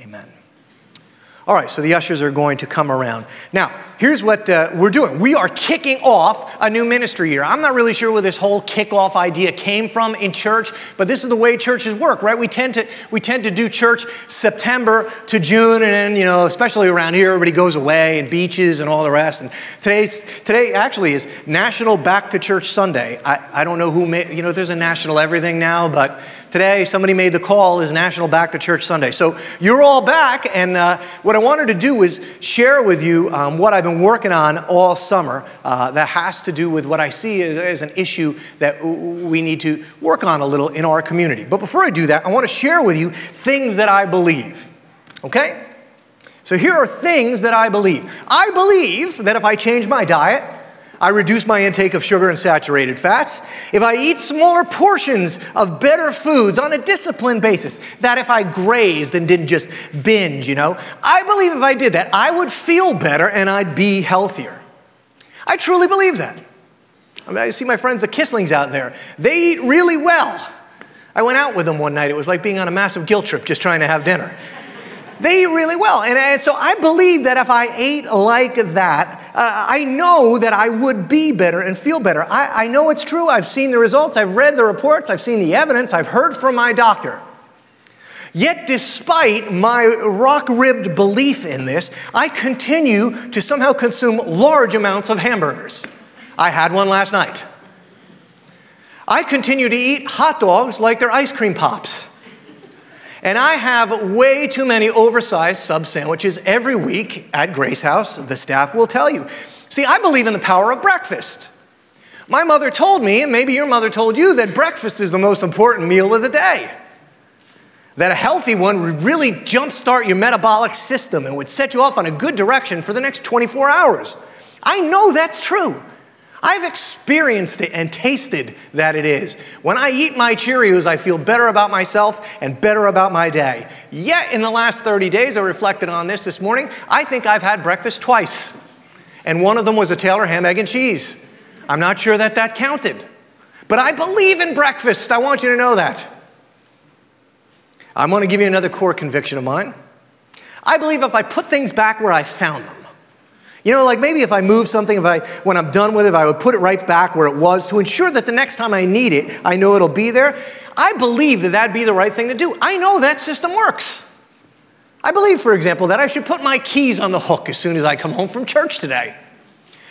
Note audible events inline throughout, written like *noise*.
Amen. All right, so the ushers are going to come around. Now, here's what uh, we're doing we are kicking off a new ministry year. I'm not really sure where this whole kickoff idea came from in church, but this is the way churches work, right? We tend to, we tend to do church September to June, and then, you know, especially around here, everybody goes away and beaches and all the rest. And today's, today actually is National Back to Church Sunday. I, I don't know who made, you know, there's a national everything now, but Today, somebody made the call is National Back to Church Sunday. So you're all back, and uh, what I wanted to do is share with you um, what I've been working on all summer uh, that has to do with what I see as, as an issue that we need to work on a little in our community. But before I do that, I want to share with you things that I believe. Okay? So here are things that I believe. I believe that if I change my diet, I reduce my intake of sugar and saturated fats. If I eat smaller portions of better foods on a disciplined basis, that if I grazed and didn't just binge, you know, I believe if I did that, I would feel better and I'd be healthier. I truly believe that. I, mean, I see my friends, the Kisslings out there, they eat really well. I went out with them one night. It was like being on a massive guilt trip just trying to have dinner. They eat really well. And, and so I believe that if I ate like that, uh, I know that I would be better and feel better. I, I know it's true. I've seen the results, I've read the reports, I've seen the evidence, I've heard from my doctor. Yet, despite my rock ribbed belief in this, I continue to somehow consume large amounts of hamburgers. I had one last night. I continue to eat hot dogs like they're ice cream pops. And I have way too many oversized sub sandwiches every week at Grace House, the staff will tell you. See, I believe in the power of breakfast. My mother told me, and maybe your mother told you, that breakfast is the most important meal of the day. That a healthy one would really jumpstart your metabolic system and would set you off on a good direction for the next 24 hours. I know that's true. I've experienced it and tasted that it is. When I eat my Cheerios, I feel better about myself and better about my day. Yet, in the last 30 days, I reflected on this this morning. I think I've had breakfast twice. And one of them was a Taylor ham, egg, and cheese. I'm not sure that that counted. But I believe in breakfast. I want you to know that. I'm going to give you another core conviction of mine. I believe if I put things back where I found them, you know, like maybe if I move something, if I, when I'm done with it, if I would put it right back where it was to ensure that the next time I need it, I know it'll be there. I believe that that'd be the right thing to do. I know that system works. I believe, for example, that I should put my keys on the hook as soon as I come home from church today.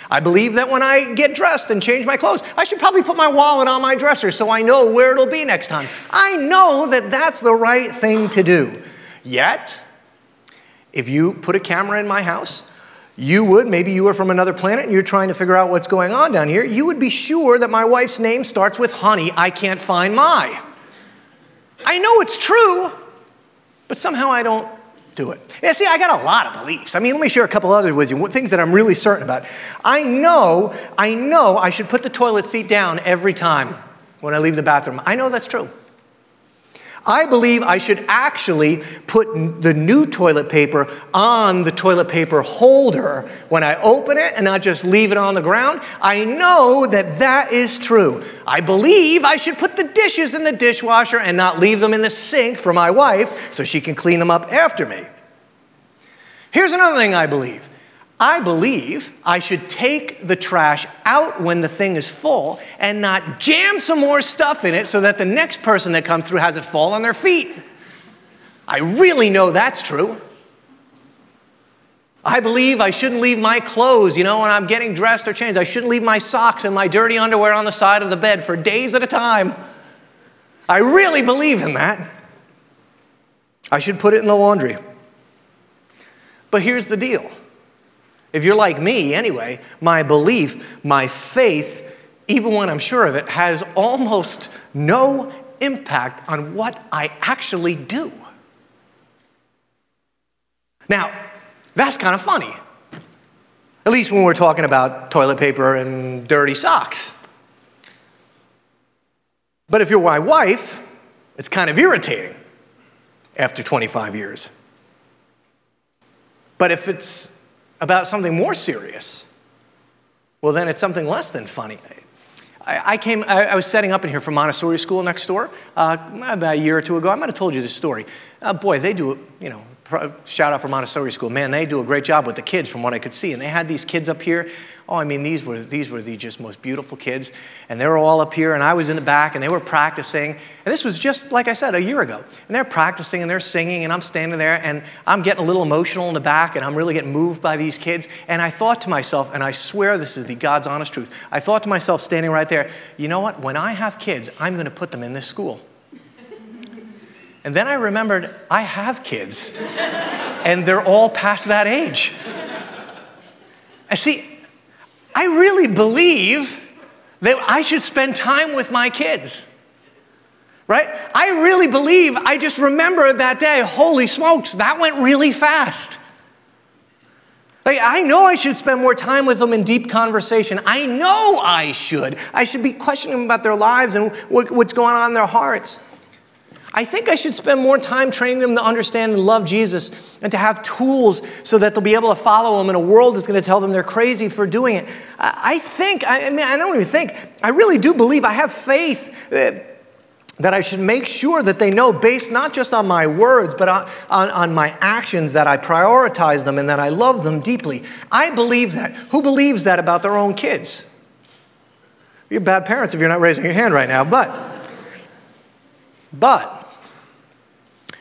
I believe that when I get dressed and change my clothes, I should probably put my wallet on my dresser so I know where it'll be next time. I know that that's the right thing to do. Yet, if you put a camera in my house, you would, maybe you were from another planet and you're trying to figure out what's going on down here, you would be sure that my wife's name starts with honey. I can't find my. I know it's true, but somehow I don't do it. Yeah, see, I got a lot of beliefs. I mean, let me share a couple others with you, things that I'm really certain about. I know, I know I should put the toilet seat down every time when I leave the bathroom. I know that's true. I believe I should actually put the new toilet paper on the toilet paper holder when I open it and not just leave it on the ground. I know that that is true. I believe I should put the dishes in the dishwasher and not leave them in the sink for my wife so she can clean them up after me. Here's another thing I believe I believe I should take the trash out when the thing is full and not jam some more stuff in it so that the next person that comes through has it fall on their feet. I really know that's true. I believe I shouldn't leave my clothes, you know, when I'm getting dressed or changed. I shouldn't leave my socks and my dirty underwear on the side of the bed for days at a time. I really believe in that. I should put it in the laundry. But here's the deal if you're like me, anyway, my belief, my faith, even when I'm sure of it, has almost no impact on what I actually do. Now, that's kind of funny. At least when we're talking about toilet paper and dirty socks. But if you're my wife, it's kind of irritating after 25 years. But if it's about something more serious, well, then it's something less than funny. I, came, I, I, was setting up in here for Montessori school next door uh, about a year or two ago. I might have told you this story. Uh, boy, they do, you know, shout out for Montessori School. Man, they do a great job with the kids from what I could see. And they had these kids up here. Oh, I mean, these were, these were the just most beautiful kids. And they were all up here, and I was in the back, and they were practicing. And this was just, like I said, a year ago. And they're practicing, and they're singing, and I'm standing there, and I'm getting a little emotional in the back, and I'm really getting moved by these kids. And I thought to myself, and I swear this is the God's honest truth, I thought to myself standing right there, you know what? When I have kids, I'm going to put them in this school. *laughs* And then I remembered I have kids, *laughs* and they're all past that age. I see, I really believe that I should spend time with my kids. Right? I really believe, I just remember that day, holy smokes, that went really fast. Like, I know I should spend more time with them in deep conversation. I know I should. I should be questioning them about their lives and what, what's going on in their hearts. I think I should spend more time training them to understand and love Jesus and to have tools so that they'll be able to follow him in a world that's going to tell them they're crazy for doing it. I think, I mean, I don't even think, I really do believe, I have faith that, that I should make sure that they know, based not just on my words, but on, on, on my actions, that I prioritize them and that I love them deeply. I believe that. Who believes that about their own kids? You're bad parents if you're not raising your hand right now, but, but,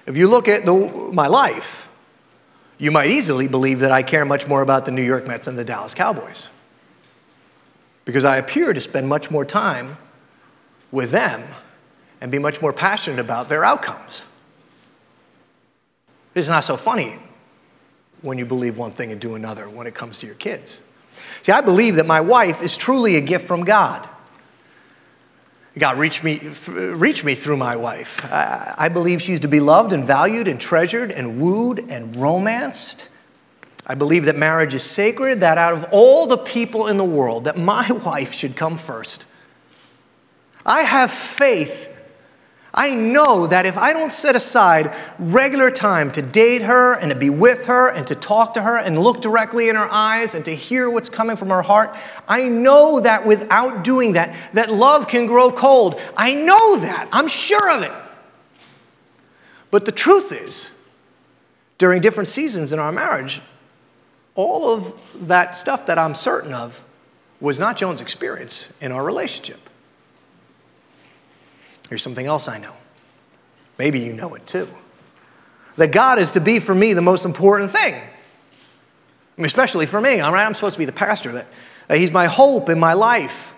if you look at the, my life, you might easily believe that I care much more about the New York Mets than the Dallas Cowboys. Because I appear to spend much more time with them and be much more passionate about their outcomes. It's not so funny when you believe one thing and do another when it comes to your kids. See, I believe that my wife is truly a gift from God. God reached me, reached me through my wife. I, I believe she's to be loved and valued and treasured and wooed and romanced. I believe that marriage is sacred, that out of all the people in the world, that my *laughs* wife should come first. I have faith I know that if I don't set aside regular time to date her and to be with her and to talk to her and look directly in her eyes and to hear what's coming from her heart, I know that without doing that, that love can grow cold. I know that. I'm sure of it. But the truth is, during different seasons in our marriage, all of that stuff that I'm certain of was not Joan's experience in our relationship. Here's something else I know. Maybe you know it too. That God is to be for me the most important thing. I mean, especially for me, all right? I'm supposed to be the pastor, that, that He's my hope in my life.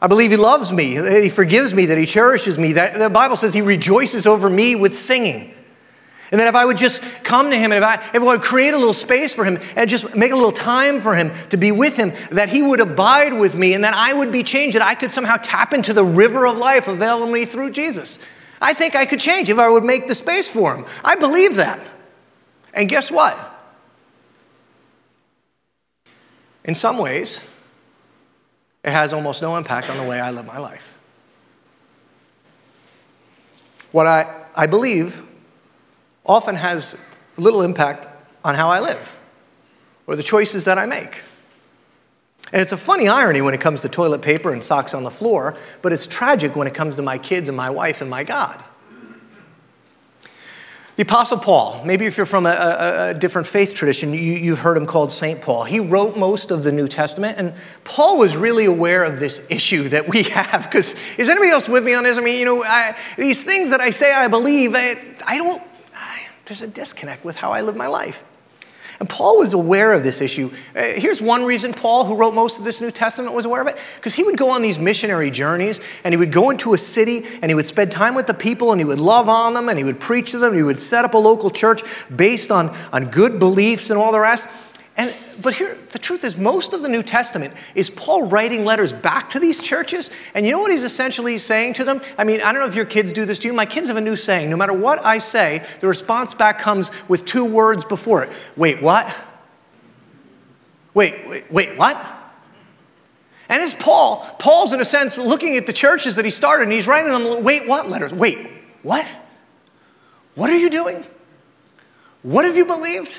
I believe He loves me, that He forgives me, that He cherishes me, that the Bible says He rejoices over me with singing. And that if I would just come to him and if I, if I would create a little space for him and just make a little time for him to be with him, that he would abide with me and that I would be changed, that I could somehow tap into the river of life available to me through Jesus. I think I could change if I would make the space for him. I believe that. And guess what? In some ways, it has almost no impact on the way I live my life. What I, I believe often has little impact on how I live or the choices that I make. And it's a funny irony when it comes to toilet paper and socks on the floor, but it's tragic when it comes to my kids and my wife and my God. The Apostle Paul, maybe if you're from a, a, a different faith tradition, you, have heard him called St. Paul. He wrote most of the New Testament, and Paul was really aware of this issue that we have. Because is anybody else with me on this? I mean, you know, I, these things that I say I believe, I, I don't there's a disconnect with how I live my life. And Paul was aware of this issue. Uh, here's one reason Paul, who wrote most of this New Testament, was aware of it because he would go on these missionary journeys and he would go into a city and he would spend time with the people and he would love on them and he would preach to them. And he would set up a local church based on, on good beliefs and all the rest. And, but here, the truth is, most of the New Testament is Paul writing letters back to these churches. And you know what he's essentially saying to them? I mean, I don't know if your kids do this to you. My kids have a new saying. No matter what I say, the response back comes with two words before it. Wait, what? Wait, wait, wait, what? And it's Paul. Paul's, in a sense, looking at the churches that he started and he's writing them, wait, what letters? Wait, what? What are you doing? What have you believed?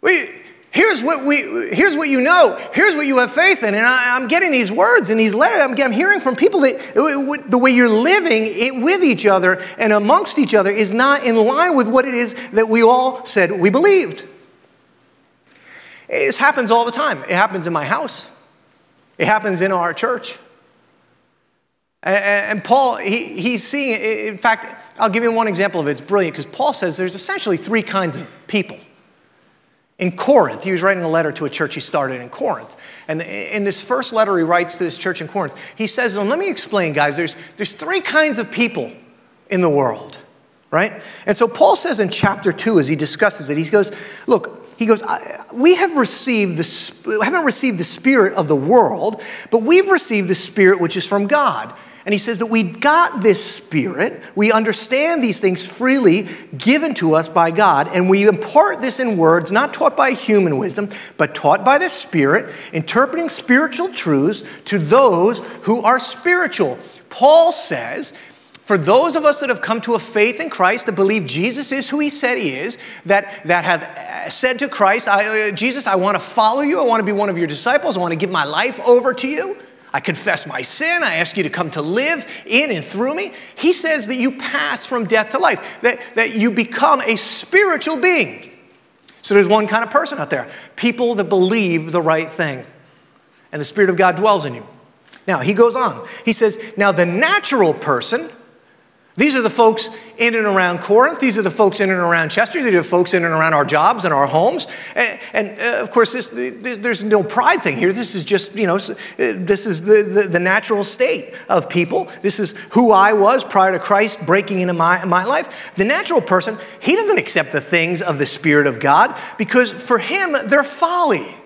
Wait, here's what we here's what you know. Here's what you have faith in. And I, am getting these words and these letters. I'm, I'm, hearing from people that the way you're living it with each other and amongst each other is not in line with what it is that we all said we believed. This happens all the time. It happens in my house. It happens in our church. And, paul he, he's seeing in fact i'll give you one example of it. It's brilliant because paul says there's essentially three kinds of people in Corinth, he was writing a letter to a church he started in Corinth. And in this first letter he writes to this church in Corinth, he says, well, let me explain, guys, there's, there's three kinds of people in the world, right? And so Paul says in chapter 2, as he discusses it, he goes, look, he goes, we have received the, haven't received the spirit of the world, but we've received the spirit which is from God and he says that we got this spirit, we understand these things freely given to us by God, and we impart this in words not taught by human wisdom, but taught by the Spirit, interpreting spiritual truths to those who are spiritual. Paul says, for those of us that have come to a faith in Christ, that believe Jesus is who he said he is, that, that have said to Christ, I, uh, Jesus, I want to follow you, I want to be one of your disciples, I want to give my life over to you I confess my sin. I ask you to come to live in and through me. He says that you pass from death to life, that, that you become a spiritual being. So there's one kind of person out there people that believe the right thing, and the Spirit of God dwells in you. Now, he goes on. He says, Now the natural person, these are the folks in and around Corinth. These are the folks in and around Chester. These are the folks in and around our jobs and our homes. And, and uh, of course, this, there's no pride thing here. This is just, you know, uh, this is the, the, the, natural state of people. This is who I was prior to Christ breaking into my, my life. The natural person, he doesn't accept the things of the Spirit of God because for him, they're folly.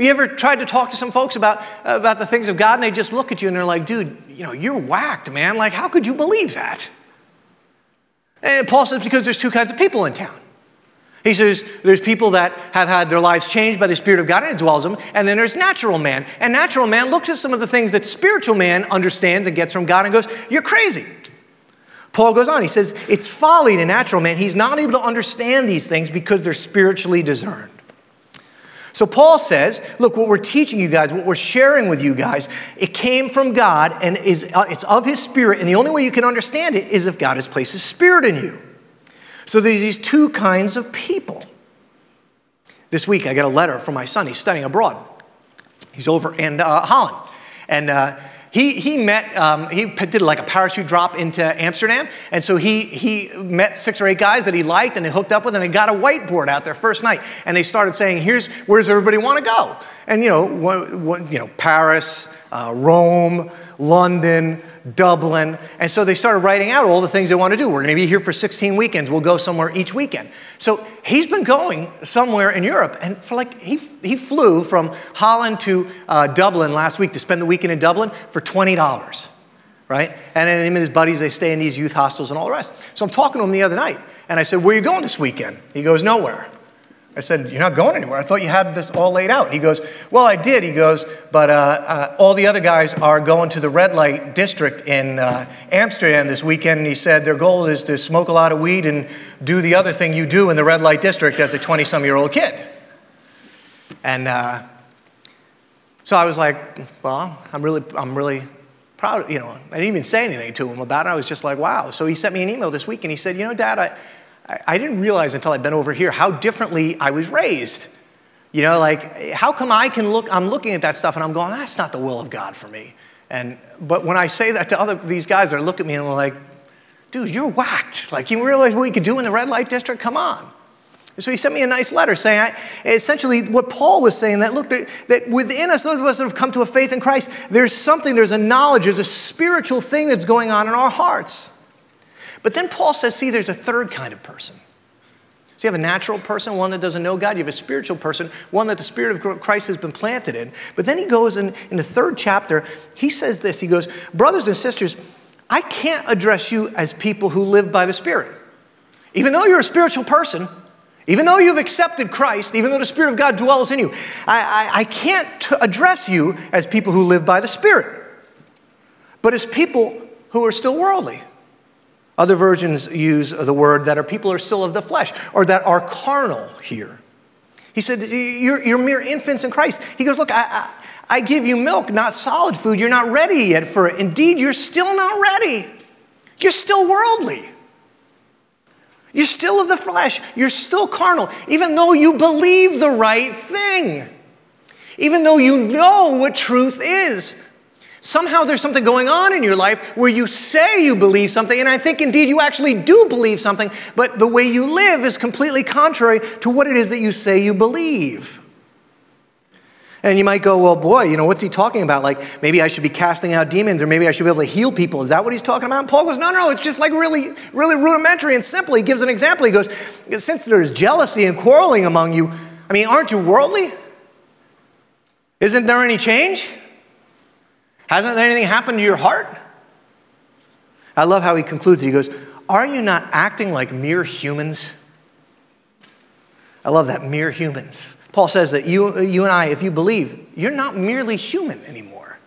You ever tried to talk to some folks about, about the things of God and they just look at you and they're like, dude, you know, you're whacked, man. Like, how could you believe that? And Paul says, because there's two kinds of people in town. He says there's people that have had their lives changed by the Spirit of God and it dwells them, and then there's natural man. And natural man looks at some of the things that spiritual man understands and gets from God and goes, You're crazy. Paul goes on, he says, It's folly to natural man. He's not able to understand these things because they're spiritually discerned. So Paul says, look, what we're teaching you guys, what we're sharing with you guys, it came from God and is uh, it's of his spirit and the only way you can understand it is if God has placed his spirit in you. So there's these two kinds of people. This week I got a letter from my son. He's studying abroad. He's over in uh, Holland. And uh, he, he met, um, he did like a parachute drop into Amsterdam. And so he, he met six or eight guys that he liked and they hooked up with and they got a whiteboard out there first night. And they started saying, here's, where does everybody want to go? And, you know, what, what, you know Paris, uh, Rome, London, Dublin. And so they started writing out all the things they want to do. We're going to be here for 16 weekends. We'll go somewhere each weekend. So he's been going somewhere in Europe. And for like, he, he flew from Holland to uh, Dublin last week to spend the weekend in Dublin for $20, right? And then him and his buddies, they stay in these youth hostels and all the rest. So I'm talking to him the other night. And I said, Where are you going this weekend? He goes, Nowhere. I said, You're not going anywhere. I thought you had this all laid out. He goes, Well, I did. He goes, But uh, uh, all the other guys are going to the red light district in uh, Amsterdam this weekend. And he said, Their goal is to smoke a lot of weed and do the other thing you do in the red light district as a 20 some year old kid. And uh, so I was like, Well, I'm really, I'm really proud. You know, I didn't even say anything to him about it. I was just like, Wow. So he sent me an email this week and he said, You know, Dad, I, I didn't realize until I'd been over here how differently I was raised. You know, like, how come I can look, I'm looking at that stuff and I'm going, that's not the will of God for me. And, but when I say that to other, these guys, they look at me and they're like, dude, you're whacked. Like, you realize what you could do in the red light district? Come on. And so he sent me a nice letter saying, I, essentially, what Paul was saying that, look, that, that within us, those of us that have come to a faith in Christ, there's something, there's a knowledge, there's a spiritual thing that's going on in our hearts. But then Paul says, see, there's a third kind of person. So you have a natural person, one that doesn't know God. You have a spiritual person, one that the Spirit of Christ has been planted in. But then he goes in, in the third chapter, he says this He goes, Brothers and sisters, I can't address you as people who live by the Spirit. Even though you're a spiritual person, even though you've accepted Christ, even though the Spirit of God dwells in you, I, I, I can't t- address you as people who live by the Spirit, but as people who are still worldly. Other versions use the word that are people are still of the flesh or that are carnal here. He said, You're, you're mere infants in Christ. He goes, Look, I, I, I give you milk, not solid food. You're not ready yet for it. Indeed, you're still not ready. You're still worldly. You're still of the flesh. You're still carnal, even though you believe the right thing, even though you know what truth is. Somehow there's something going on in your life where you say you believe something, and I think indeed you actually do believe something, but the way you live is completely contrary to what it is that you say you believe. And you might go, well, boy, you know, what's he talking about? Like, maybe I should be casting out demons, or maybe I should be able to heal people. Is that what he's talking about? And Paul goes, no, no, it's just like really, really rudimentary and simple. He gives an example. He goes, since there's jealousy and quarreling among you, I mean, aren't you worldly? Isn't there any change? Hasn't anything happened to your heart? I love how he concludes it. He goes, Are you not acting like mere humans? I love that, mere humans. Paul says that you, you and I, if you believe, you're not merely human anymore.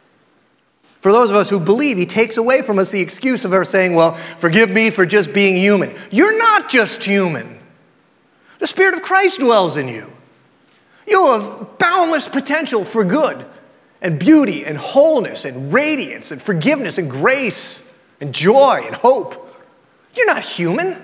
For those of us who believe, he takes away from us the excuse of our saying, Well, forgive me for just being human. You're not just human, the Spirit of Christ dwells in you. You have boundless potential for good and beauty and wholeness and radiance and forgiveness and grace and joy and hope. You're not human.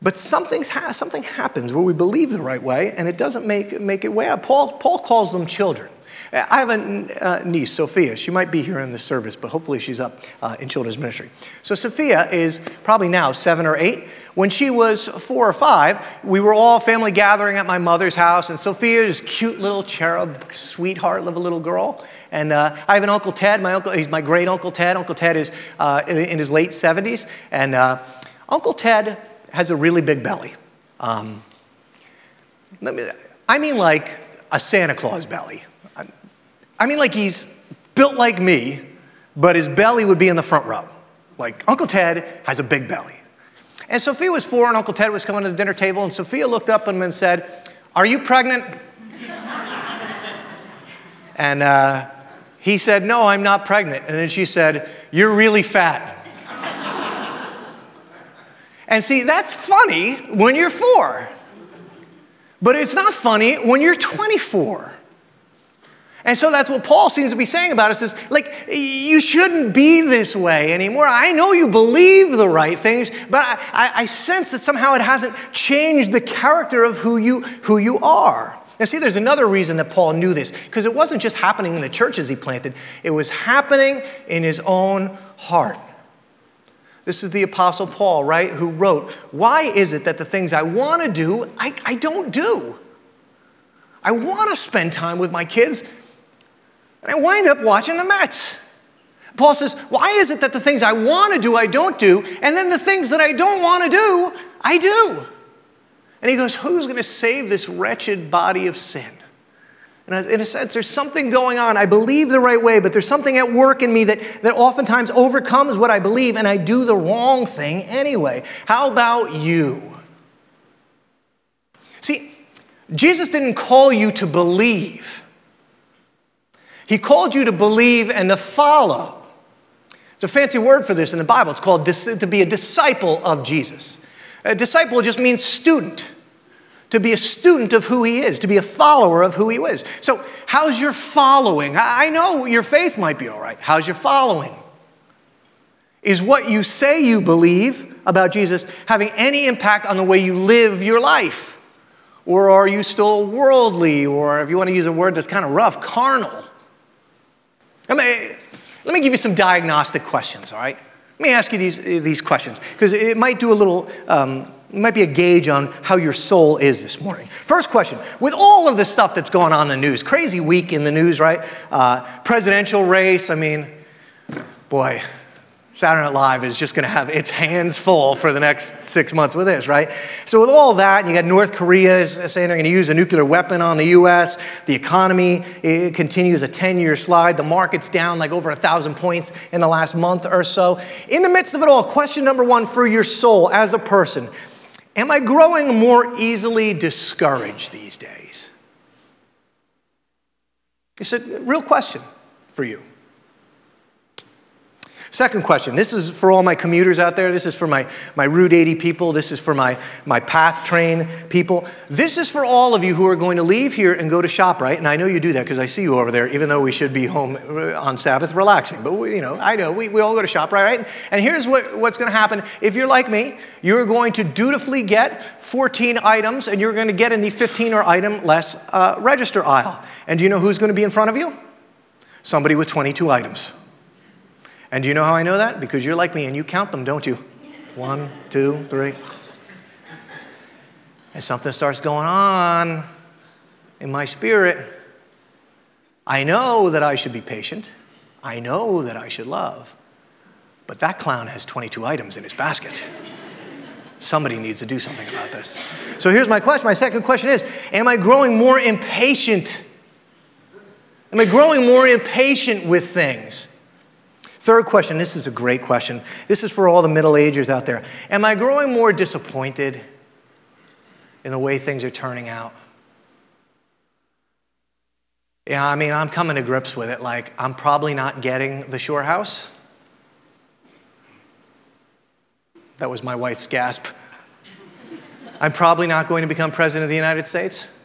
But something's ha- something happens where we believe the right way and it doesn't make, make it way out. Paul, Paul calls them children. I have a uh, niece, Sophia. She might be here in the service, but hopefully she's up uh, in children's ministry. So Sophia is probably now seven or eight. When she was four or five, we were all family gathering at my mother's house, and Sophia is cute little cherub, sweetheart of a little girl. And uh, I have an Uncle Ted. My uncle, he's my great Uncle Ted. Uncle Ted is uh, in, his late 70s, and uh, Uncle Ted has a really big belly. Um, me, I mean, like a Santa Claus belly. I mean, like he's built like me, but his belly would be in the front row. Like Uncle Ted has a big belly. And Sophia was four, and Uncle Ted was coming to the dinner table, and Sophia looked up at him and said, Are you pregnant? *laughs* and uh, he said, No, I'm not pregnant. And then she said, You're really fat. *laughs* and see, that's funny when you're four, but it's not funny when you're 24. And so that's what Paul seems to be saying about us is like, you shouldn't be this way anymore. I know you believe the right things, but I, I, sense that somehow it hasn't changed the character of who you, who you are. Now, see, there's another reason that Paul knew this, because it wasn't just happening in the churches he planted, it was happening in his own heart. This is the Apostle Paul, right, who wrote, Why is it that the things I want to do, I, I don't do? I want to spend time with my kids, and I wind up watching the Mets. Paul says, Why is it that the things I want to do, I don't do, and then the things that I don't want to do, I do? And he goes, Who's going to save this wretched body of sin? And in a sense, there's something going on. I believe the right way, but there's something at work in me that, that oftentimes overcomes what I believe, and I do the wrong thing anyway. How about you? See, Jesus didn't call you to believe. He called you to believe and to follow. It's a fancy word for this in the Bible. It's called to be a disciple of Jesus. A disciple just means student, to be a student of who he is, to be a follower of who he is. So, how's your following? I know your faith might be all right. How's your following? Is what you say you believe about Jesus having any impact on the way you live your life? Or are you still worldly, or if you want to use a word that's kind of rough, carnal? Let me, let me give you some diagnostic questions, all right? Let me ask you these, these questions, because it might do a little, um, it might be a gauge on how your soul is this morning. First question With all of the stuff that's going on in the news, crazy week in the news, right? Uh, presidential race, I mean, boy, Saturday Night Live is just going to have its hands full for the next six months with this, right? So, with all that, and you got North Korea saying they're going to use a nuclear weapon on the U.S. The economy continues a 10 year slide. The market's down like over a thousand points in the last month or so. In the midst of it all, question number one for your soul as a person Am I growing more easily discouraged these days? It's a real question for you. Second question. This is for all my commuters out there. This is for my, my Route 80 people. This is for my, my Path Train people. This is for all of you who are going to leave here and go to ShopRite. And I know you do that because I see you over there, even though we should be home uh, on Sabbath relaxing. But, we, you know, I know we, we all go to ShopRite, right? And here's what, what's going to happen. If you're like me, you're going to dutifully get 14 items and you're going to get in the 15 or item less uh, register aisle. And do you know who's going to be in front of you? Somebody with 22 items. And do you know how I know that? Because you're like me and you count them, don't you? One, two, three. And something starts going on in my spirit. I know that I should be patient. I know that I should love. But that clown has 22 items in his basket. Somebody needs to do something about this. So here's my question. My second question is Am I growing more impatient? Am I growing more impatient with things? Third question this is a great question. This is for all the middle agers out there. Am I growing more disappointed in the way things are turning out? Yeah, I mean, I'm coming to grips with it. Like, I'm probably not getting the shore house. That was my wife's gasp. I'm probably not going to become president of the United States.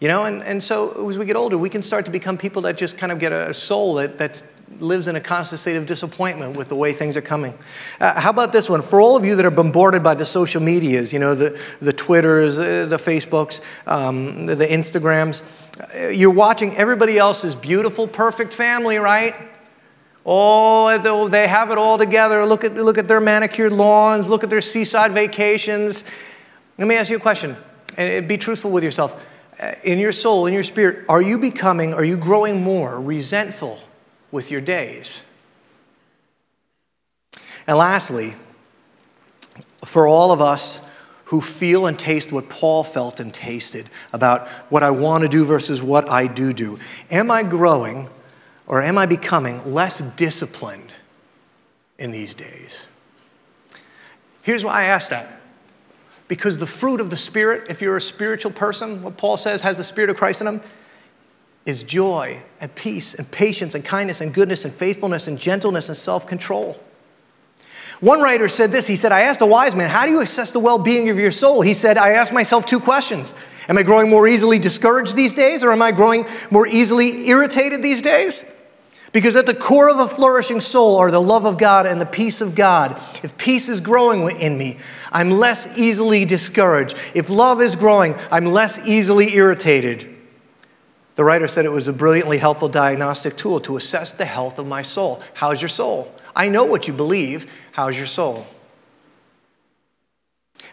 You know, and, and so as we get older, we can start to become people that just kind of get a soul that that's, lives in a constant state of disappointment with the way things are coming. Uh, how about this one? For all of you that are bombarded by the social medias, you know, the, the Twitters, uh, the Facebooks, um, the, Instagrams, uh, you're watching everybody else's beautiful, perfect family, right? Oh, they have it all together. Look at, look at their manicured lawns, look at their seaside vacations. Let me ask you a question, and be truthful with yourself in your soul, in your spirit, are you becoming, are you growing more resentful with your days? And lastly, for all of us who feel and taste what Paul felt and tasted about what I want to do versus what I do do, am I growing or am I becoming less disciplined in these days? Here's why I ask that because the fruit of the Spirit, if you're a spiritual person, what Paul says has the Spirit of Christ in them, is joy and peace and patience and kindness and goodness and faithfulness and gentleness and self control. One writer said this He said, I asked a wise man, How do you assess the well being of your soul? He said, I ask myself two questions Am I growing more easily discouraged these days, or am I growing more easily irritated these days? Because at the core of a flourishing soul are the love of God and the peace of God. If peace is growing in me, I'm less easily discouraged. If love is growing, I'm less easily irritated. The writer said it was a brilliantly helpful diagnostic tool to assess the health of my soul. How's your soul? I know what you believe. How's your soul?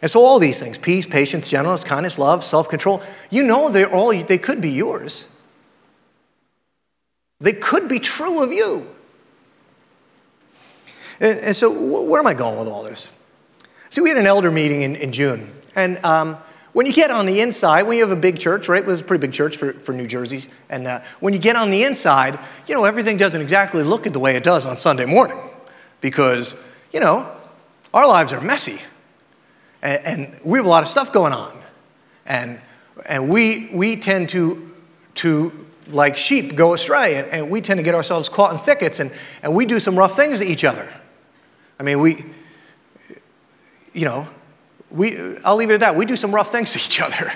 And so all these things, peace, patience, gentleness, kindness, love, self-control, you know they're all they could be yours. They could be true of you. And, and so, where am I going with all this? See, we had an elder meeting in, in June. And um, when you get on the inside, when you have a big church, right? Well, it's a pretty big church for, for New Jersey. And uh, when you get on the inside, you know, everything doesn't exactly look the way it does on Sunday morning. Because, you know, our lives are messy. And, and we have a lot of stuff going on. And, and we, we tend to, to like sheep, go astray. And, and we tend to get ourselves caught in thickets and, and we do some rough things to each other. I mean, we, you know, we, I'll leave it at that. We do some rough things to each other.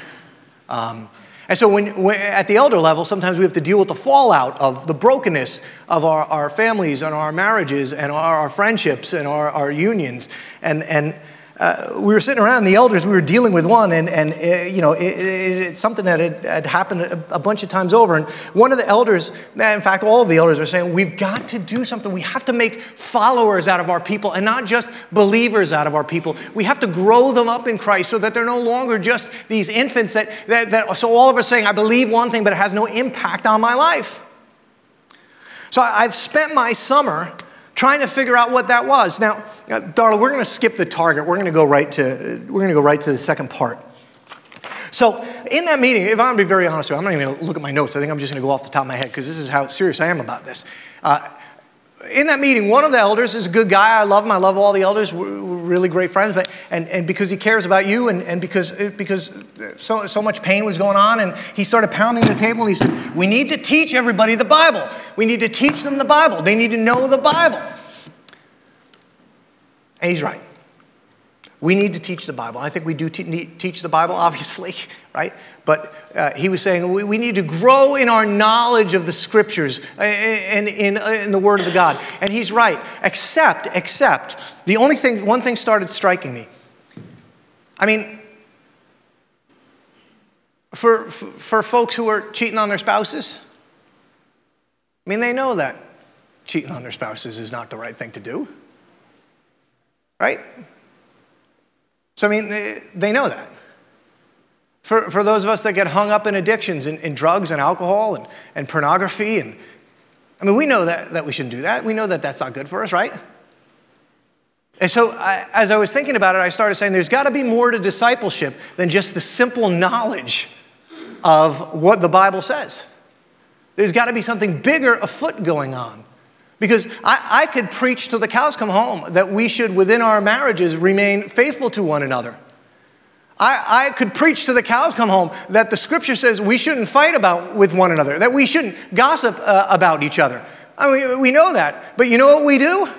Um, and so, when, when, at the elder level, sometimes we have to deal with the fallout of the brokenness of our, our families and our marriages and our, our friendships and our, our unions. And, and uh, we were sitting around, the elders, we were dealing with one, and, and uh, you know, it, it, it's something that had, had happened a, a, bunch of times over. And one of the elders, in fact, all of the elders were saying, We've got to do something. We have to make followers out of our people and not just believers out of our people. We have to grow them up in Christ so that they're no longer just these infants that, that, that so all of us saying, I believe one thing, but it has no impact on my life. So I've spent my summer trying to figure out what that was. Now, uh, Darla, we're going to skip the target. We're going to go right to we're going to go right to the second part. So, in that meeting, if I'm going to be very honest with you, I'm not even going to look at my notes. I think I'm just going to go off the top of my head because this is how serious I am about this. Uh, in that meeting, one of the elders is a good guy. I love him. I love all the elders. We're, we're really great friends. But, and, and because he cares about you and, and because, because so, so much pain was going on, and he started pounding the table and he said, We need to teach everybody the Bible. We need to teach them the Bible. They need to know the Bible. And he's right. We need to teach the Bible. I think we do te- teach the Bible, *laughs* obviously, right? But uh, he was saying we, we, need to grow in our knowledge of the scriptures and in, in the Word of God. And he's right. Except, except, the only thing, one thing started striking me. I mean, for, for folks who are cheating on their spouses, I mean, they know that cheating on their spouses is not the right thing to do, right? So, I mean, they know that. For, for those of us that get hung up in addictions, in, in drugs and alcohol and, and pornography, and I mean, we know that, that we shouldn't do that. We know that that's not good for us, right? And so, I, as I was thinking about it, I started saying there's got to be more to discipleship than just the simple knowledge of what the Bible says. There's got to be something bigger afoot going on. Because I, I could preach till the cows come home that we should, within our marriages, remain faithful to one another. I, I could preach to the cows come home that the scripture says we shouldn't fight about with one another, that we shouldn't gossip uh, about each other. I mean, we know that. But you know what we do?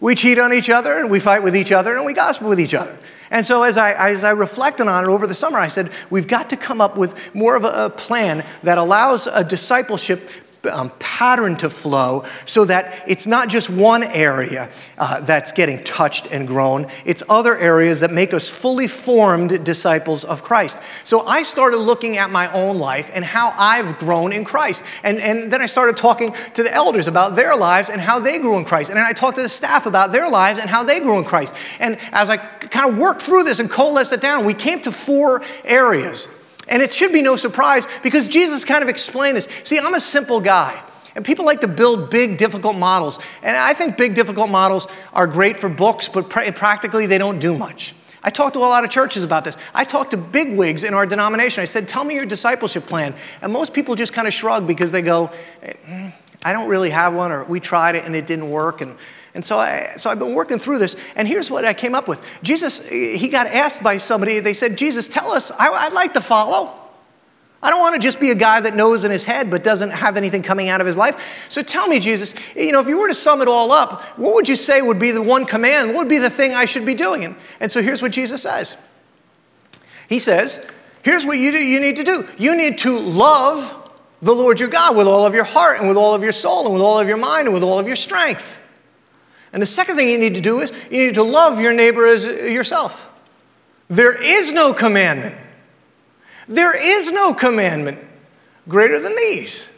We cheat on each other and we fight with each other and we gossip with each other. And so, as I, as I reflected on it over the summer, I said, we've got to come up with more of a plan that allows a discipleship um, pattern to flow so that it's not just one area uh, that's getting touched and grown, it's other areas that make us fully formed disciples of Christ. So I started looking at my own life and how I've grown in Christ. And, and then I started talking to the elders about their lives and how they grew in Christ. And then I talked to the staff about their lives and how they grew in Christ. And as I kind of worked through this and coalesced it down, we came to four areas and it should be no surprise because Jesus kind of explained this. See, I'm a simple guy. And people like to build big, difficult models. And I think big, difficult models are great for books, but pr- practically they don't do much. I talked to a lot of churches about this. I talked to big wigs in our denomination. I said, Tell me your discipleship plan. And most people just kind of shrug because they go, eh, I don't really have one, or we tried it and it didn't work. And and so, I, so I've been working through this, and here's what I came up with. Jesus, he got asked by somebody, they said, Jesus, tell us, I, I'd like to follow. I don't want to just be a guy that knows in his head but doesn't have anything coming out of his life. So tell me, Jesus, you know, if you were to sum it all up, what would you say would be the one command? What would be the thing I should be doing? And, and so here's what Jesus says He says, Here's what you, do, you need to do you need to love the Lord your God with all of your heart and with all of your soul and with all of your mind and with all of your strength. And the second thing you need to do is you need to love your neighbor as yourself. There is no commandment. There is no commandment greater than these.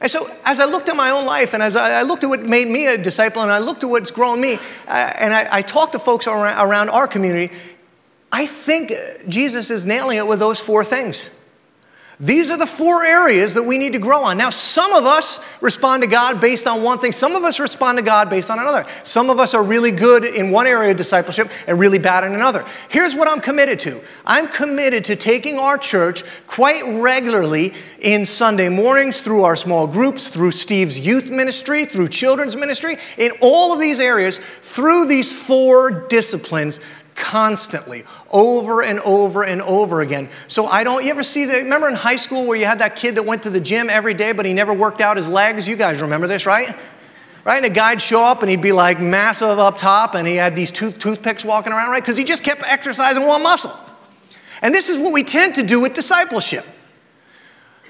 And so, as I looked at my own life and as I, looked at what made me a disciple and I looked at what's grown me, uh, and I, I talked to folks around, around our community, I think Jesus is nailing it with those four things. These are the four areas that we need to grow on. Now, some of us respond to God based on one thing, some of us respond to God based on another. Some of us are really good in one area of discipleship and really bad in another. Here's what I'm committed to I'm committed to taking our church quite regularly in Sunday mornings through our small groups, through Steve's youth ministry, through children's ministry, in all of these areas, through these four disciplines constantly, over and over and over again. So I don't, you ever see the, remember in high school where you had that kid that went to the gym every day, but he never worked out his legs? You guys remember this, right? Right? And a guy'd show up and he'd be like massive up top and he had these tooth, toothpicks walking around, right? Because he just kept exercising one muscle. And this is what we tend to do with discipleship.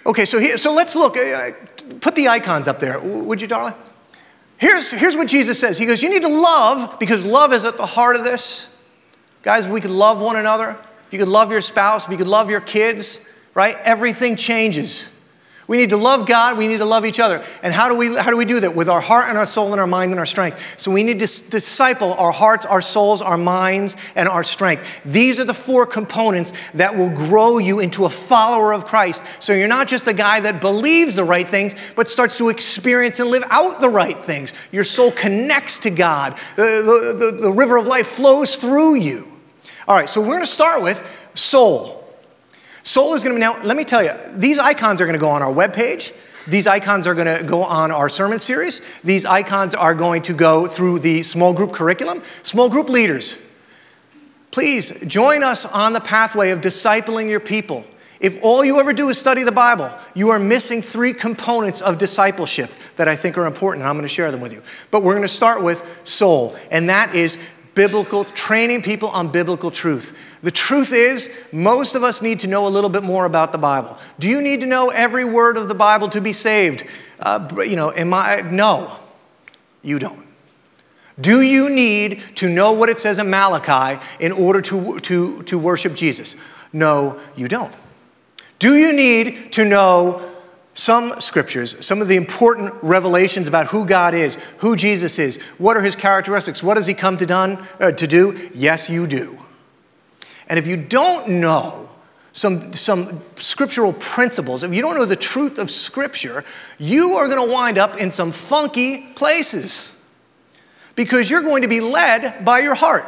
Okay, so, here, so let's look. Uh, put the icons up there, would you, darling? Here's, here's what Jesus says He goes, You need to love because love is at the heart of this. Guys, we could love one another, if you could love your spouse, if you could love your kids, right? Everything changes. We need to love God, we need to love each other. And how do we how do we do that? With our heart and our soul and our mind and our strength. So we need to disciple our hearts, our souls, our minds, and our strength. These are the four components that will grow you into a follower of Christ. So you're not just a guy that believes the right things, but starts to experience and live out the right things. Your soul connects to God. The, the, the, the river of life flows through you. All right, so we're going to start with soul. Soul is going to be now, let me tell you, these icons are going to go on our webpage. These icons are going to go on our sermon series. These icons are going to go through the small group curriculum. Small group leaders, please join us on the pathway of discipling your people If all you ever do is study the Bible, you are missing three components of discipleship that I think are important, and I'm going to share them with you. But we're going to start with soul, and that is biblical, training people on biblical truth. The truth is, most of us need to know a little bit more about the Bible. Do you need to know every word of the Bible to be saved? Uh, you know, am I? No, you don't. Do you need to know what it says in Malachi in order to, to, to worship Jesus? No, you don't. Do you need to know some scriptures, some of the important revelations about who God is, who Jesus is, what are his characteristics, what has he come to, done, uh, to do? Yes, you do. And if you don't know some, some scriptural principles, if you don't know the truth of scripture, you are going to wind up in some funky places because you're going to be led by your heart.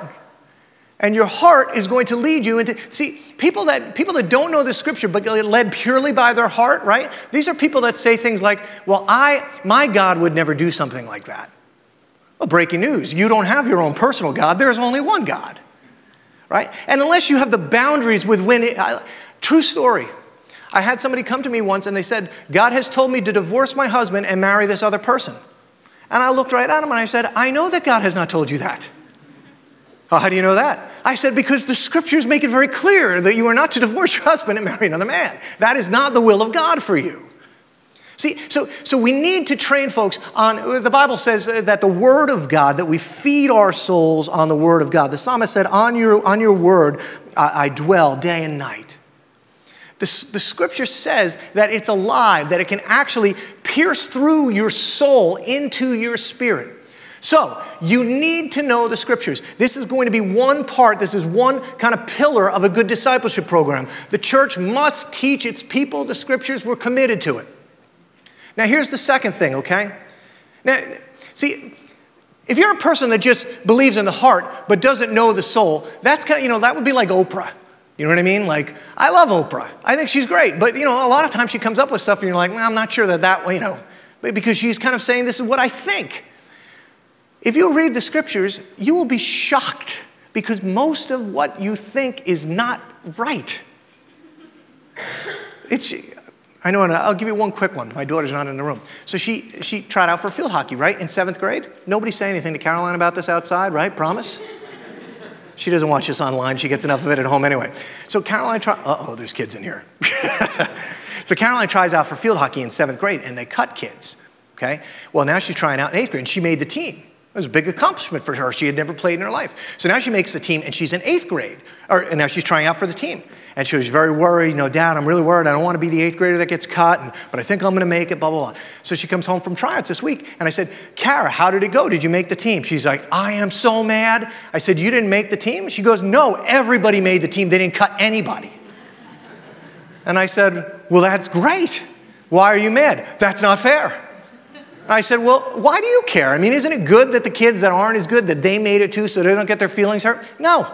And your heart is going to lead you into, see, people that, people that don't know the scripture but get led purely by their heart, right? These are people that say things like, well, I, my God would never do something like that. Well, breaking news, you don't have your own personal God, there's only one God, right? And unless you have the boundaries with when, it, I, true story. I had somebody come to me once and they said, God has told me to divorce my husband and marry this other person. And I looked right at him and I said, I know that God has not told you that. Oh, how do you know that? I said, because the scriptures make it very clear that you are not to *laughs* divorce your husband and marry another man. That is not the will of God for you. See, so, so we need to train folks on, the Bible says that the Word of God, that we feed our souls on the Word of God. The psalmist said, On your, on your Word I, I dwell day and night. The, the scripture says that it's alive, that it can actually pierce through your soul into your spirit. So, you need to know the scriptures. This is going to be one part, this is one kind of pillar of a good discipleship program. The church must teach its people the scriptures. We're committed to it. Now, here's the second thing, okay? Now, see, if you're a person that just believes in the heart but doesn't know the soul, that's kind of, you know, that would be like Oprah. You know what I mean? Like, I love Oprah. I think she's great. But, you know, a lot of times she comes up with stuff and you're like, well, I'm not sure that that, way, you know, because she's kind of saying this is what I think. If you read the scriptures, you will be shocked because most of what you think is not right. It's, I know, and I'll give you one quick one. My daughter's not in the room. So she, she tried out for field hockey, right, in seventh grade. Nobody say anything to Caroline about this outside, right? Promise? She doesn't watch this online. She gets enough of it at home anyway. So Caroline tries, uh oh, there's kids in here. *laughs* so Caroline tries out for field hockey in seventh grade, and they cut kids, okay? Well, now she's trying out in eighth grade, and she made the team. Was a big accomplishment for her. She had never played in her life. So now she makes the team and she's in eighth grade. Or, and now she's trying out for the team. And she was very worried, you know, Dad, I'm really worried. I don't want to be the eighth grader that gets cut, and, but I think I'm going to make it, blah, blah, blah. So she comes home from tryouts this week. And I said, Kara, how did it go? Did you make the team? She's like, I am so mad. I said, You didn't make the team? She goes, No, everybody made the team. They didn't cut anybody. And I said, Well, that's great. Why are you mad? That's not fair. I said, Well, why do you care? I mean, isn't it good that the kids that aren't as good, that they made it too so they don't get their feelings hurt? No,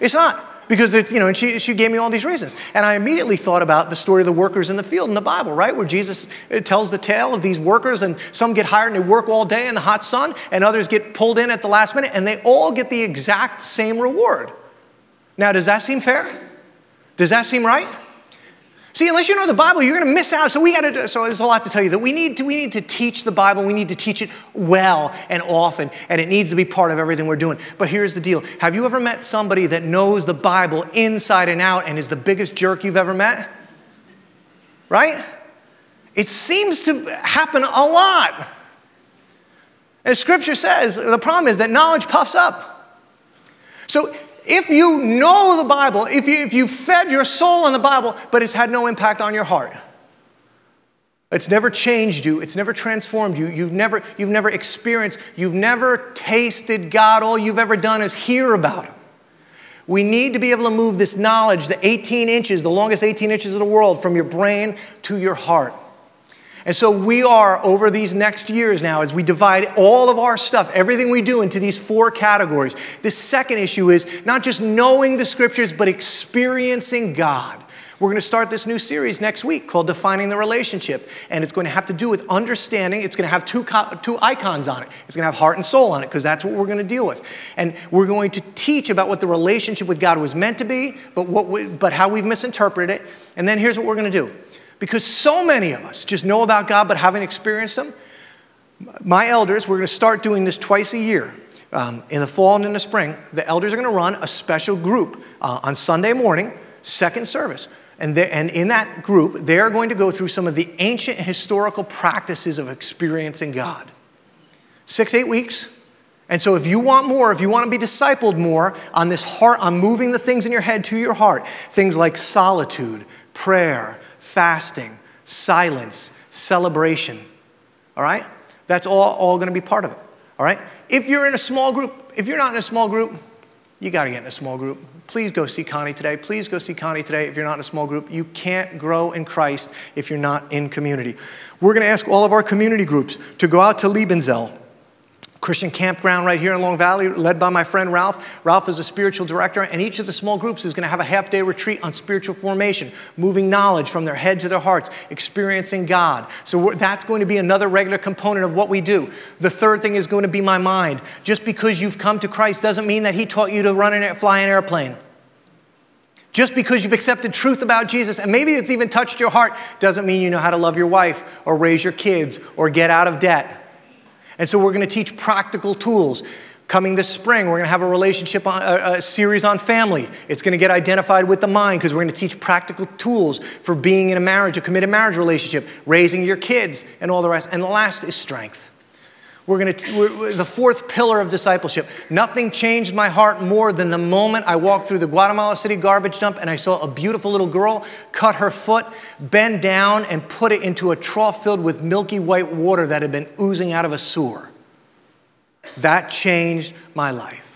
it's not. Because it's, you know, and she, she gave me all these reasons. And I immediately thought about the story of the workers in the field in the Bible, right? Where Jesus uh, tells the tale of these workers, and some get hired and they work all day in the hot sun, and others get pulled in at the last minute, and they all get the exact same reward. Now, does that seem fair? Does that seem right? See, unless you know the Bible, you're going to miss out. So we got to. So there's a lot to tell you that we need to. We need to teach the Bible. We need to teach it well and often, and it needs to be part of everything we're doing. But here's the deal: Have you ever met somebody that knows the Bible inside and out and is the biggest jerk you've ever met? Right? It seems to happen a lot. As Scripture says, the problem is that knowledge puffs up. So if you know the Bible, if you, if you fed your soul on the Bible, but it's had no impact on your heart, it's never changed you, it's never transformed you, you've never, you've never experienced, you've never tasted God, all you've ever done is hear about Him. We need to be able to move this knowledge, the 18 inches, the longest 18 inches in the world, from your brain to your heart. And so we are, over these next years now, as we divide all of our stuff, everything we do into these four categories. The second issue is not just knowing the scriptures, but experiencing God. We're going to start this new series next week called Defining the Relationship. And it's going to have to do with understanding. It's going to have two, two icons on it. It's going to have heart and soul on it because that's what we're going to deal with. And we're going to teach about what the relationship with God was meant to be, but, what we, but how we've misinterpreted it. And then here's what we're going to do. Because so many of us just know about God but haven't experienced Him, my elders, we're going to start doing this twice a year. Um, in the fall and in the spring, the elders are going to run a special group uh, on Sunday morning, second service. And, and in that group, they are going to go through some of the ancient historical practices of experiencing God. Six, eight weeks. And so, if you want more, if you want to be discipled more on this heart, on moving the things in your head to your heart, things like solitude, prayer, fasting, silence, celebration, all right? That's all, all going to be part of it, all right? If you're in a small group, if you're not in a small group, you got to get in a small group. Please go see Connie today. Please go see Connie today if you're not in a small group. You can't grow in Christ if you're not in community. We're going to ask all of our community groups to go out to Liebenzell Christian campground right here in Long Valley, led by my friend Ralph. Ralph is a spiritual director, and each of the small groups is going to have a half day retreat on spiritual formation, moving knowledge from their head to their hearts, experiencing God. So that's going to be another regular component of what we do. The third thing is going to be my mind. Just because you've come to Christ doesn't mean that He taught you to run and fly an airplane. Just because you've accepted truth about Jesus, and maybe it's even touched your heart, doesn't mean you know how to love your wife or raise your kids or get out of debt. And so we're going to teach practical tools. Coming this spring, we're going to have a relationship, on, a, a series on family. It's going to get identified with the mind because we're going to teach practical tools for being in a marriage, a committed marriage relationship, raising your kids, and all the rest. And the last is strength. We're going to, the fourth pillar of discipleship. Nothing changed my heart more than the moment I walked through the Guatemala City garbage dump and I saw a beautiful little girl cut her foot, bend down, and put it into a trough filled with milky white water that had been oozing out of a sewer. That changed my life.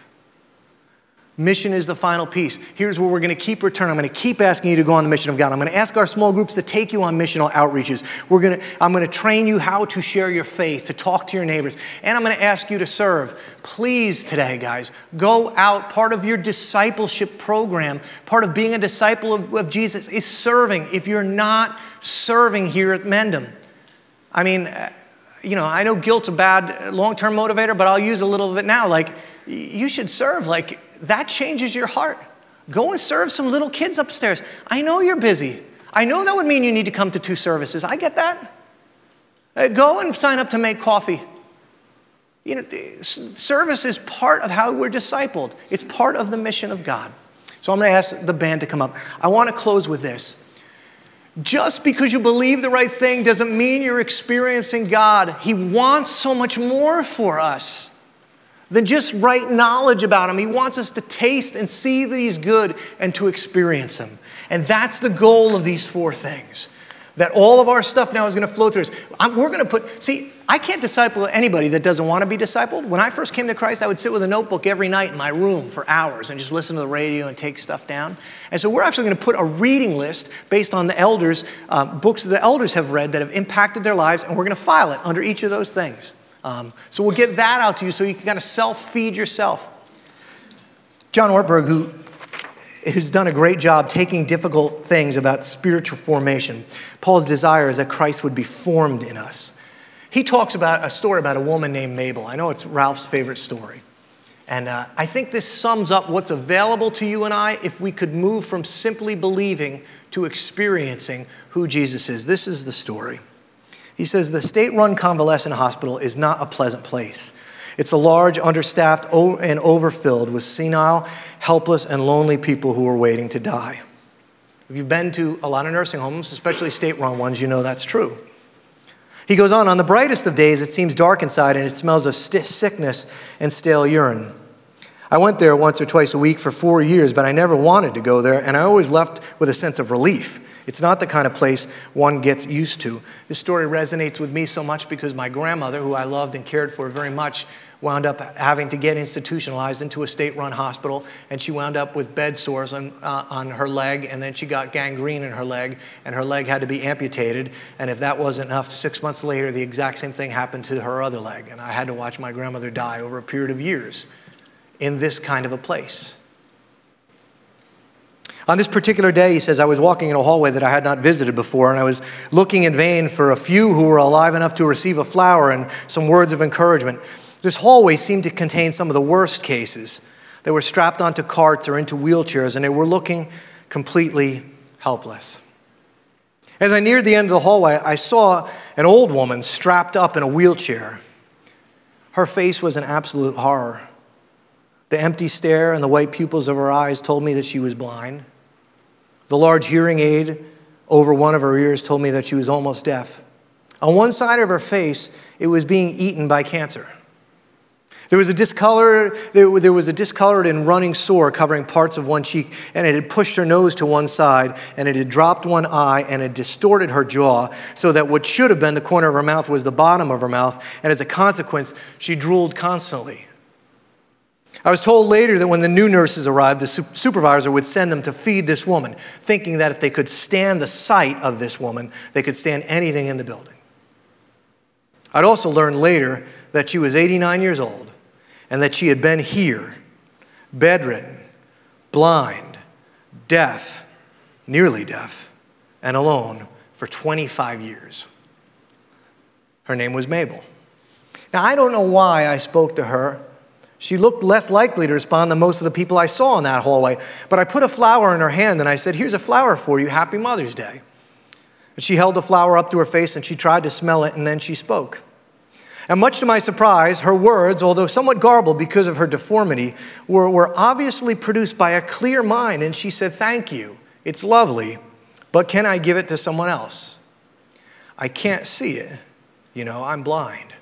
Mission is the final piece. Here's where we're going to keep returning. I'm going to keep asking you to go on the mission of God. I'm going to ask our small groups to take you on missional outreaches. We're going to, I'm going to train you how to share your faith, to talk to your neighbors, and I'm going to ask you to serve. Please, today, guys, go out. Part of your discipleship program, part of being a disciple of, of Jesus is serving. If you're not serving here at Mendham, I mean, uh, you know, I know guilt's a bad long term motivator, but I'll use a little of it now. Like, you should serve. Like, that changes your heart. Go and serve some little kids upstairs. I know you're busy. I know that would mean you need to come to two services. I get that. Uh, go and sign up to make coffee. You know, service is part of how we're discipled. It's part of the mission of God. So I'm going to ask the band to come up. I want to close with this. Just because you believe the right thing doesn't mean you're experiencing God. He wants so much more for us than just right knowledge about Him. He wants us to taste and see that He's good and to experience Him. And that's the goal of these four things. That all of our stuff now is going to flow through us. I'm, we're going to put, see, I can't disciple anybody that doesn't want to be discipled. When I first came to Christ, I would sit with a notebook every night in my room for hours and just listen to the radio and take stuff down. And so we're actually going to put a reading list based on the elders, uh, books that the elders have read that have impacted their lives, and we're going to file it under each of those things. Um, so we'll get that out to you so you can kind of self feed yourself. John Ortberg, who has done a great job taking difficult things about spiritual formation. Paul's desire is that Christ would be formed in us. He talks about a story about a woman named Mabel. I know it's Ralph's favorite story. And uh, I think this sums up what's available to you and I if we could move from simply believing to experiencing who Jesus is. This is the story. He says the state run convalescent hospital is not a pleasant place. It's a large, understaffed, and overfilled with senile, helpless, and lonely people who are waiting to die. If you've been to a lot of nursing homes, especially state run ones, you know that's true. He goes on, on the brightest of days, it seems dark inside and it smells of st- sickness and stale urine. I went there once or twice a week for four years, but I never wanted to go there, and I always left with a sense of relief. It's not the kind of place one gets used to. This story resonates with me so much because my grandmother, who I loved and cared for very much, wound up having to get institutionalized into a state run hospital, and she wound up with bed sores on, uh, on her leg, and then she got gangrene in her leg, and her leg had to be amputated. And if that wasn't enough, six months later, the exact same thing happened to her other leg, and I had to watch my grandmother die over a period of years in this kind of a place. On this particular day, he says, I was walking in a hallway that I had not visited before, and I was looking in vain for a few who were alive enough to receive a flower and some words of encouragement. This hallway seemed to contain some of the worst cases. They were strapped onto carts or into wheelchairs, and they were looking completely helpless. As I neared the end of the hallway, I saw an old woman strapped up in a wheelchair. Her face was an absolute horror. The empty stare and the white pupils of her eyes told me that she was blind. The large hearing aid over one of her ears told me that she was almost deaf. On one side of her face, it was being eaten by cancer. There was a discolored, there was a discolored and running sore covering parts of one cheek, and it had pushed her nose to one side, and it had dropped one eye, and it distorted her jaw so that what should have been the corner of her mouth was the bottom of her mouth, and as a consequence, she drooled constantly. I was told later that when the new nurses arrived, the supervisor would send them to feed this woman, thinking that if they could stand the sight of this woman, they could stand anything in the building. I'd also learned later that she was 89 years old and that she had been here, bedridden, blind, deaf, nearly deaf, and alone for 25 years. Her name was Mabel. Now, I don't know why I spoke to her she looked less likely to respond than most of the people I saw in that hallway. But I put a flower in her hand and I said, Here's a flower for you. Happy Mother's Day. And she held the flower up to her face and she tried to smell it and then she spoke. And much to my surprise, her words, although somewhat garbled because of her deformity, were, were obviously produced by a clear mind. And she said, Thank you. It's lovely, but can I give it to someone else? I can't see it. You know, I'm blind.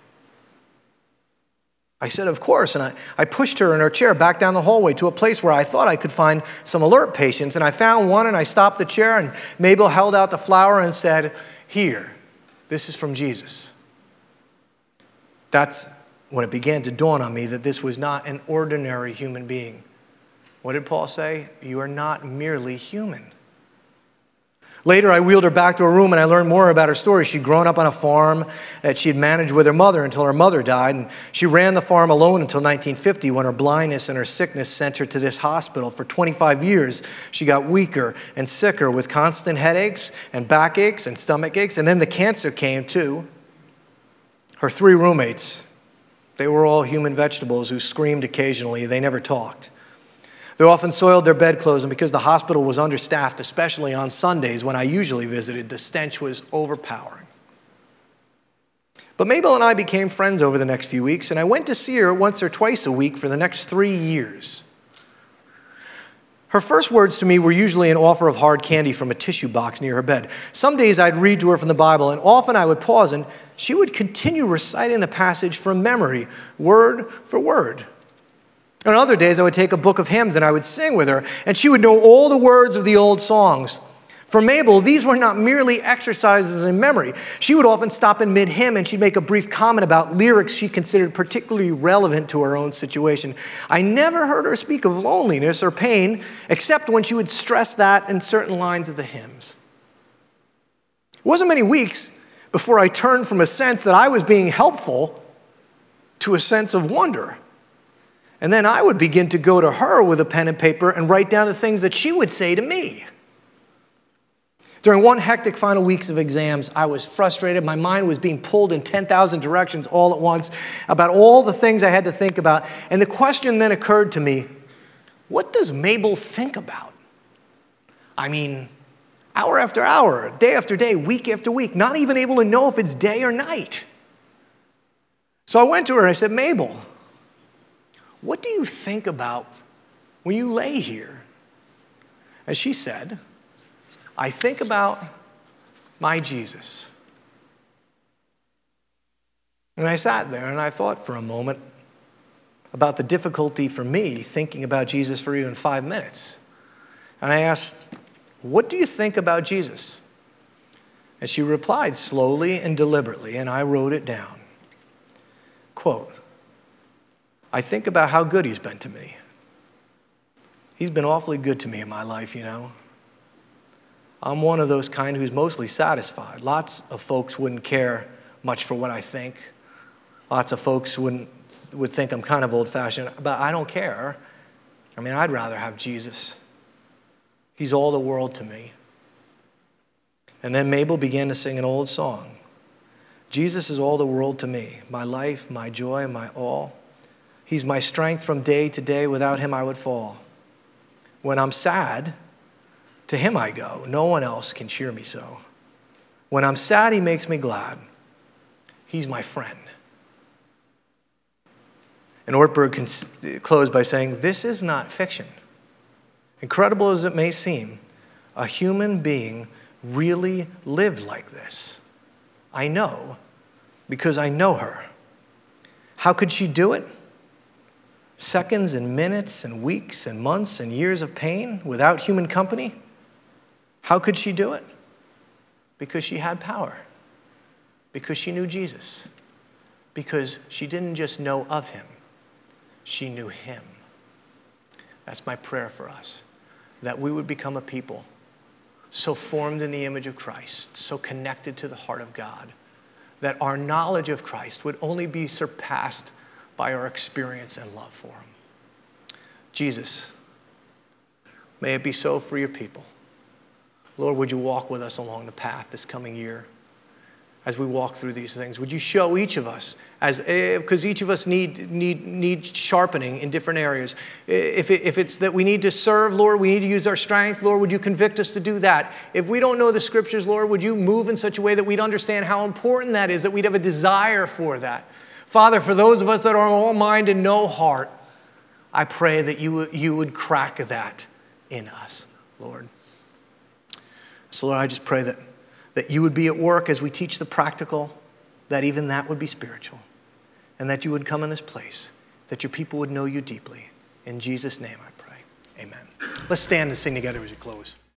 I said, Of course. And I, I pushed her in her chair back down the hallway to a place where I thought I could find some alert patients. And I found one and I stopped the chair, and Mabel held out the flower and said, Here, this is from Jesus. That's when it began to dawn on me that this was not an ordinary human being. What did Paul say? You are not merely human. Later, I wheeled her back to her room and I learned more about her story. She'd grown up on a farm that she had managed with her mother until her mother died. And she ran the farm alone until 1950 when her blindness and her sickness sent her to this hospital. For 25 years, she got weaker and sicker with constant headaches and backaches and stomach aches. And then the cancer came too. Her three roommates, they were all human vegetables who screamed occasionally. They never talked. They often soiled their bedclothes, and because the hospital was understaffed, especially on Sundays when I usually visited, the stench was overpowering. But Mabel and I became friends over the next few weeks, and I went to see her once or twice a week for the next three years. Her first words to me were usually an offer of hard candy from a tissue box near her bed. Some days I'd read to her from the Bible, and often I would pause and she would continue reciting the passage from memory, word for word. On other days, I would take a book of hymns and I would sing with her, and she would know all the words of the old songs. For Mabel, these were not merely exercises in memory. She would often stop in mid hymn and she'd make a brief comment about lyrics she considered particularly relevant to her own situation. I never heard her speak of loneliness or pain, except when she would stress that in certain lines of the hymns. It wasn't many weeks before I turned from a sense that I was being helpful to a sense of wonder. And then I would begin to go to her with a pen and paper and write down the things that she would say to me. During one hectic final weeks of exams, I was frustrated. My mind was being pulled in 10,000 directions all at once about all the things I had to think about. And the question then occurred to me what does Mabel think about? I mean, hour after hour, day after day, week after week, not even able to know if it's day or night. So I went to her and I said, Mabel, what do you think about when you lay here? As she said, I think about my Jesus. And I sat there and I thought for a moment about the difficulty for me thinking about Jesus for even five minutes. And I asked, What do you think about Jesus? And she replied slowly and deliberately, and I wrote it down. Quote, I think about how good he's been to me. He's been awfully good to me in my life, you know. I'm one of those kind who's mostly satisfied. Lots of folks wouldn't care much for what I think. Lots of folks wouldn't, would think I'm kind of old fashioned, but I don't care. I mean, I'd rather have Jesus. He's all the world to me. And then Mabel began to sing an old song Jesus is all the world to me, my life, my joy, my all. He's my strength from day to day. Without him, I would fall. When I'm sad, to him I go. No one else can cheer me so. When I'm sad, he makes me glad. He's my friend. And Ortberg can close by saying, This is not fiction. Incredible as it may seem, a human being really lived like this. I know because I know her. How could she do it? Seconds and minutes and weeks and months and years of pain without human company? How could she do it? Because she had power, because she knew Jesus, because she didn't just know of him, she knew him. That's my prayer for us that we would become a people so formed in the image of Christ, so connected to the heart of God, that our knowledge of Christ would only be surpassed by our experience and love for Him. Jesus, may it be so for your people. Lord, would you walk with us along the path this coming year? as we walk through these things? Would you show each of us, as eh, because each of us need, need, need sharpening in different areas. Eh, if, it, if it's that we need to serve, Lord, we need to use our strength, Lord, would you convict us to do that? If we don't know the scriptures, Lord, would you move in such a way that we'd understand how important that is, that we'd have a desire for that? Father, for those of us that are all mind and no heart, I pray that you, you would crack that in us, Lord. So, Lord, I just pray that that you would be at work as we teach the practical, that even that would be spiritual, and that you would come in this place, that your people would know you deeply. In Jesus' name I pray. Amen. Let's stand and sing together as we close.